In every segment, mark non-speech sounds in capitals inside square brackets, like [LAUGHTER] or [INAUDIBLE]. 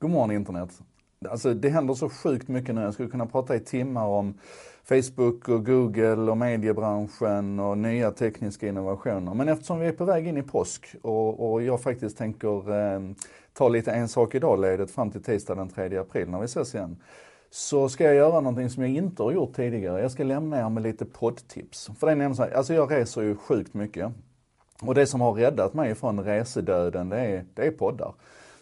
God morgon internet. Alltså det händer så sjukt mycket nu. Jag skulle kunna prata i timmar om Facebook och Google och mediebranschen och nya tekniska innovationer. Men eftersom vi är på väg in i påsk och, och jag faktiskt tänker eh, ta lite en sak idag-ledigt fram till tisdag den 3 april när vi ses igen. Så ska jag göra någonting som jag inte har gjort tidigare. Jag ska lämna er med lite poddtips. För det är nämligen så här, alltså jag reser ju sjukt mycket. Och det som har räddat mig från resedöden, det är, det är poddar.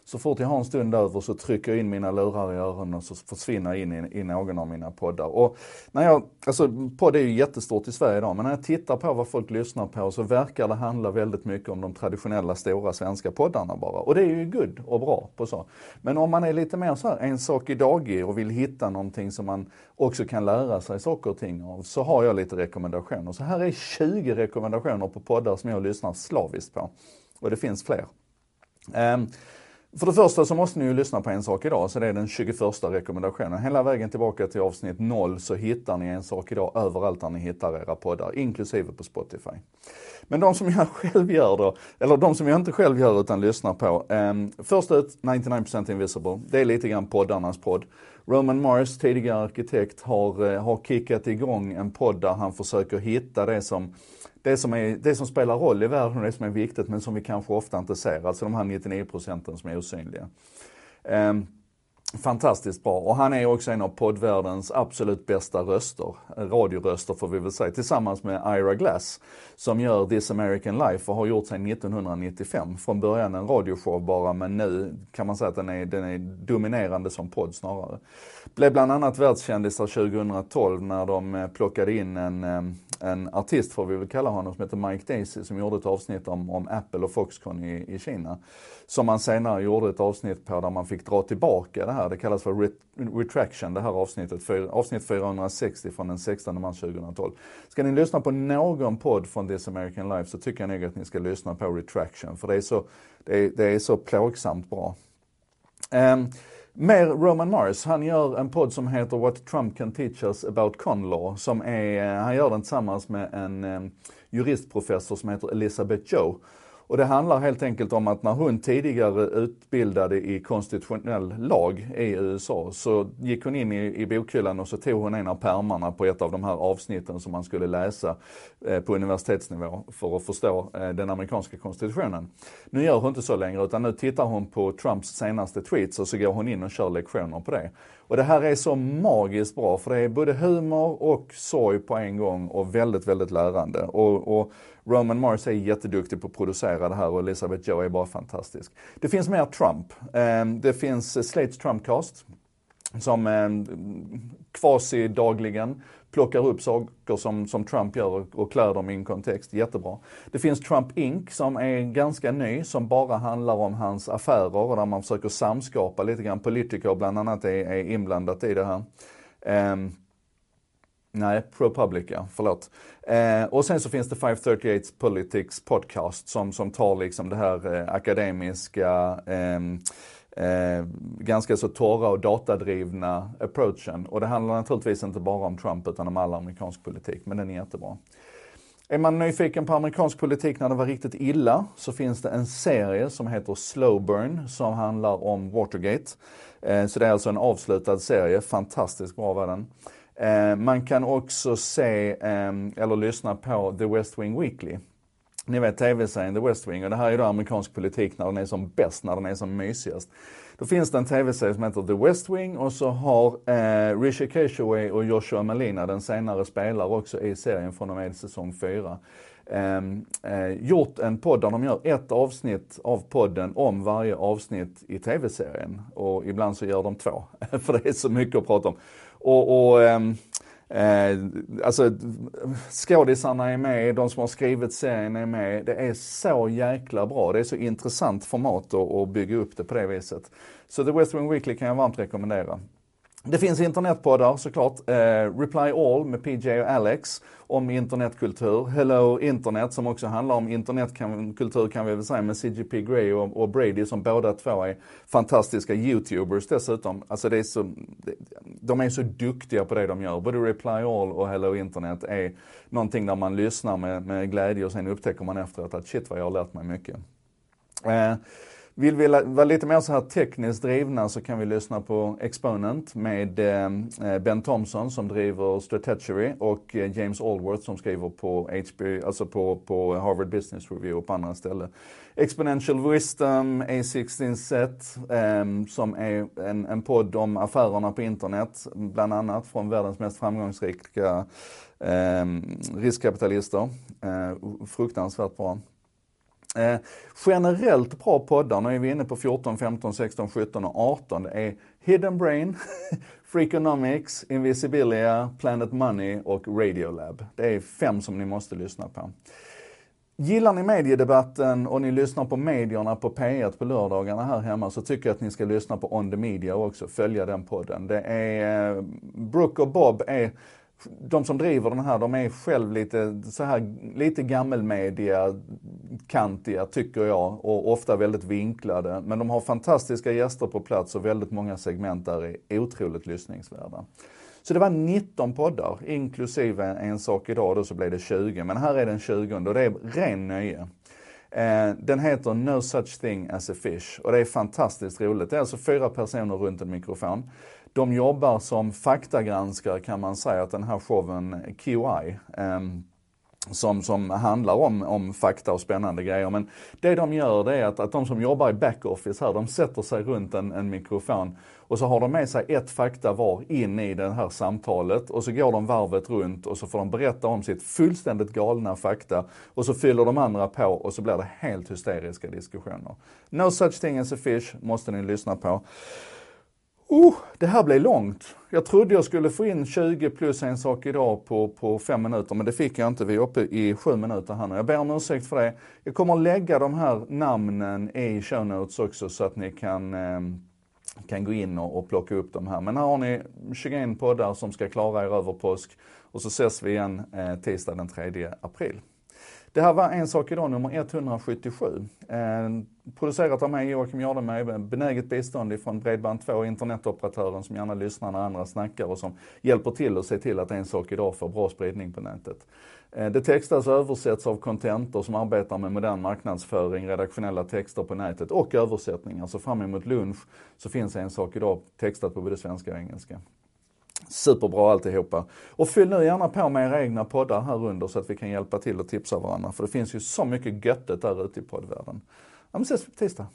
Så fort jag har en stund över så trycker jag in mina lurar i öronen och så försvinner jag in i, i någon av mina poddar. Och när jag, alltså podd är ju jättestort i Sverige idag, men när jag tittar på vad folk lyssnar på så verkar det handla väldigt mycket om de traditionella stora svenska poddarna bara. Och det är ju good och bra på så. Men om man är lite mer så här en sak idag och vill hitta någonting som man också kan lära sig saker och ting av, så har jag lite rekommendationer. Så här är 20 rekommendationer på poddar som jag lyssnar slaviskt på. Och det finns fler. Um, för det första så måste ni ju lyssna på en sak idag, så det är den 21 rekommendationen. Hela vägen tillbaka till avsnitt 0 så hittar ni en sak idag överallt där ni hittar era poddar, inklusive på Spotify. Men de som jag själv gör då, eller de som jag inte själv gör utan lyssnar på. Eh, först ut, 99% Invisible. Det är lite grann poddarnas podd. Roman Mars, tidigare arkitekt, har, eh, har kickat igång en podd där han försöker hitta det som det som, är, det som spelar roll i världen och det som är viktigt men som vi kanske ofta inte ser. Alltså de här 99 procenten som är osynliga. Um, Fantastiskt bra och han är också en av poddvärldens absolut bästa röster, radioröster får vi väl säga, tillsammans med Ira Glass som gör This American Life och har gjort sedan 1995. Från början en radioshow bara men nu kan man säga att den är, den är dominerande som podd snarare. Blev bland annat världskändisar 2012 när de eh, plockade in en, eh, en artist, får vi väl kalla honom, som heter Mike Daisy som gjorde ett avsnitt om, om Apple och Foxconn i, i Kina. Som man senare gjorde ett avsnitt på där man fick dra tillbaka det här. Det kallas för ret retraction, det här avsnittet. För, avsnitt 460 från den 16 mars 2012. Ska ni lyssna på någon podd från This American Life så tycker jag nog att ni ska lyssna på retraction. För det är så, det är, det är så plågsamt bra. Um, Mer Roman Mars, han gör en podd som heter What Trump Can Teach Us About Con Law. Som är, eh, han gör den tillsammans med en um, juristprofessor som heter Elizabeth Joe. Och det handlar helt enkelt om att när hon tidigare utbildade i konstitutionell lag i USA så gick hon in i, i bokhyllan och så tog hon en av pärmarna på ett av de här avsnitten som man skulle läsa eh, på universitetsnivå för att förstå eh, den amerikanska konstitutionen. Nu gör hon inte så längre utan nu tittar hon på Trumps senaste tweets och så går hon in och kör lektioner på det. Och det här är så magiskt bra för det är både humor och sorg på en gång och väldigt, väldigt lärande. Och, och Roman Mars är jätteduktig på att producera det här och Elizabeth Joe är bara fantastisk. Det finns mer Trump. Ehm, det finns eh, Slates Trumpcast som ehm, kvasi dagligen plockar upp saker som, som Trump gör och klär dem i en kontext. Jättebra. Det finns Trump Inc som är ganska ny, som bara handlar om hans affärer och där man försöker samskapa lite grann. Politiker bland annat är, är inblandat i det här. Um, Nej, ProPublica, förlåt. Eh, och sen så finns det 538 Politics Podcast som, som tar liksom det här eh, akademiska, eh, eh, ganska så torra och datadrivna approachen. Och det handlar naturligtvis inte bara om Trump utan om all amerikansk politik, men den är jättebra. Är man nyfiken på amerikansk politik när det var riktigt illa så finns det en serie som heter Slow Burn som handlar om Watergate. Eh, så det är alltså en avslutad serie, fantastiskt bra var den. Eh, man kan också se ehm, eller lyssna på The West Wing Weekly. Ni vet tv-serien The West Wing och det här är då amerikansk politik när den är som bäst, när den är som mysigast. Då finns det en tv-serie som heter The West Wing och så har eh, Rishi Keshaway och Joshua Malina, den senare spelar också i serien från och med säsong 4. Eh, eh, gjort en podd där de gör ett avsnitt av podden om varje avsnitt i tv-serien. Och ibland så gör de två, [LAUGHS] för det är så mycket att prata om. Och, och ehm, eh, alltså skådisarna är med, de som har skrivit serien är med. Det är så jäkla bra. Det är så intressant format att, att bygga upp det på det viset. Så The West Wing Weekly kan jag varmt rekommendera. Det finns internetpoddar såklart. Eh, Reply All med PJ och Alex om internetkultur. Hello Internet som också handlar om internetkultur kan vi väl säga med CGP Grey och, och, Brady som båda två är fantastiska YouTubers dessutom. Alltså det är så, de är så duktiga på det de gör. Både Reply All och Hello Internet är någonting där man lyssnar med, med glädje och sen upptäcker man efteråt att shit vad jag har lärt mig mycket. Eh, vill vi vara lite mer så här tekniskt drivna så kan vi lyssna på Exponent med eh, eh, Ben Thompson som driver Strategy och eh, James Allworth som skriver på HB, alltså på, på Harvard Business Review och på andra ställen. Exponential Wisdom, ehm, A16 Set, som är en, en podd om affärerna på internet, bland annat från världens mest framgångsrika ehm, riskkapitalister. Fruktansvärt bra. Eh, generellt bra poddar, nu är vi inne på 14, 15, 16, 17 och 18. Det är Hidden Brain, [LAUGHS] Freakonomics, Invisibilia, Planet Money och Radiolab. Det är fem som ni måste lyssna på. Gillar ni mediedebatten och ni lyssnar på medierna på P1 på lördagarna här hemma så tycker jag att ni ska lyssna på On the Media också, följa den podden. Det är, eh, Brooke och Bob är de som driver den här, de är själv lite så här, lite gammelmedia, kantiga tycker jag och ofta väldigt vinklade. Men de har fantastiska gäster på plats och väldigt många segment där är otroligt lyssningsvärda. Så det var 19 poddar, inklusive en sak idag då så blev det 20. Men här är den 20 och det är ren nöje. Eh, den heter No such thing as a fish och det är fantastiskt roligt. Det är alltså fyra personer runt en mikrofon. De jobbar som faktagranskare kan man säga att den här showen QI eh, som, som handlar om, om fakta och spännande grejer. Men det de gör det är att, att de som jobbar i backoffice här, de sätter sig runt en, en mikrofon och så har de med sig ett fakta var in i det här samtalet och så går de varvet runt och så får de berätta om sitt fullständigt galna fakta och så fyller de andra på och så blir det helt hysteriska diskussioner. No such thing as a fish måste ni lyssna på. Oh, det här blev långt. Jag trodde jag skulle få in 20 plus en sak idag på, på fem minuter, men det fick jag inte. Vi är uppe i sju minuter här nu. Jag ber om ursäkt för det. Jag kommer att lägga de här namnen i show notes också så att ni kan, ehm, kan gå in och, och plocka upp de här. Men här har ni 21 poddar som ska klara er över påsk och så ses vi igen eh, tisdag den 3 april. Det här var En sak idag nummer 177. Eh, producerat av mig Joakim Jardenberg, benäget bistånd ifrån Bredband2, internetoperatören som gärna lyssnar när andra snackar och som hjälper till att se till att En sak idag får bra spridning på nätet. Eh, det textas och översätts av Contenter som arbetar med modern marknadsföring, redaktionella texter på nätet och översättningar. Så fram emot lunch så finns En sak idag textat på både svenska och engelska. Superbra alltihopa. Och fyll nu gärna på med era egna poddar här under så att vi kan hjälpa till och tipsa varandra. För det finns ju så mycket göttet där ute i poddvärlden. Ja men ses på tisdag.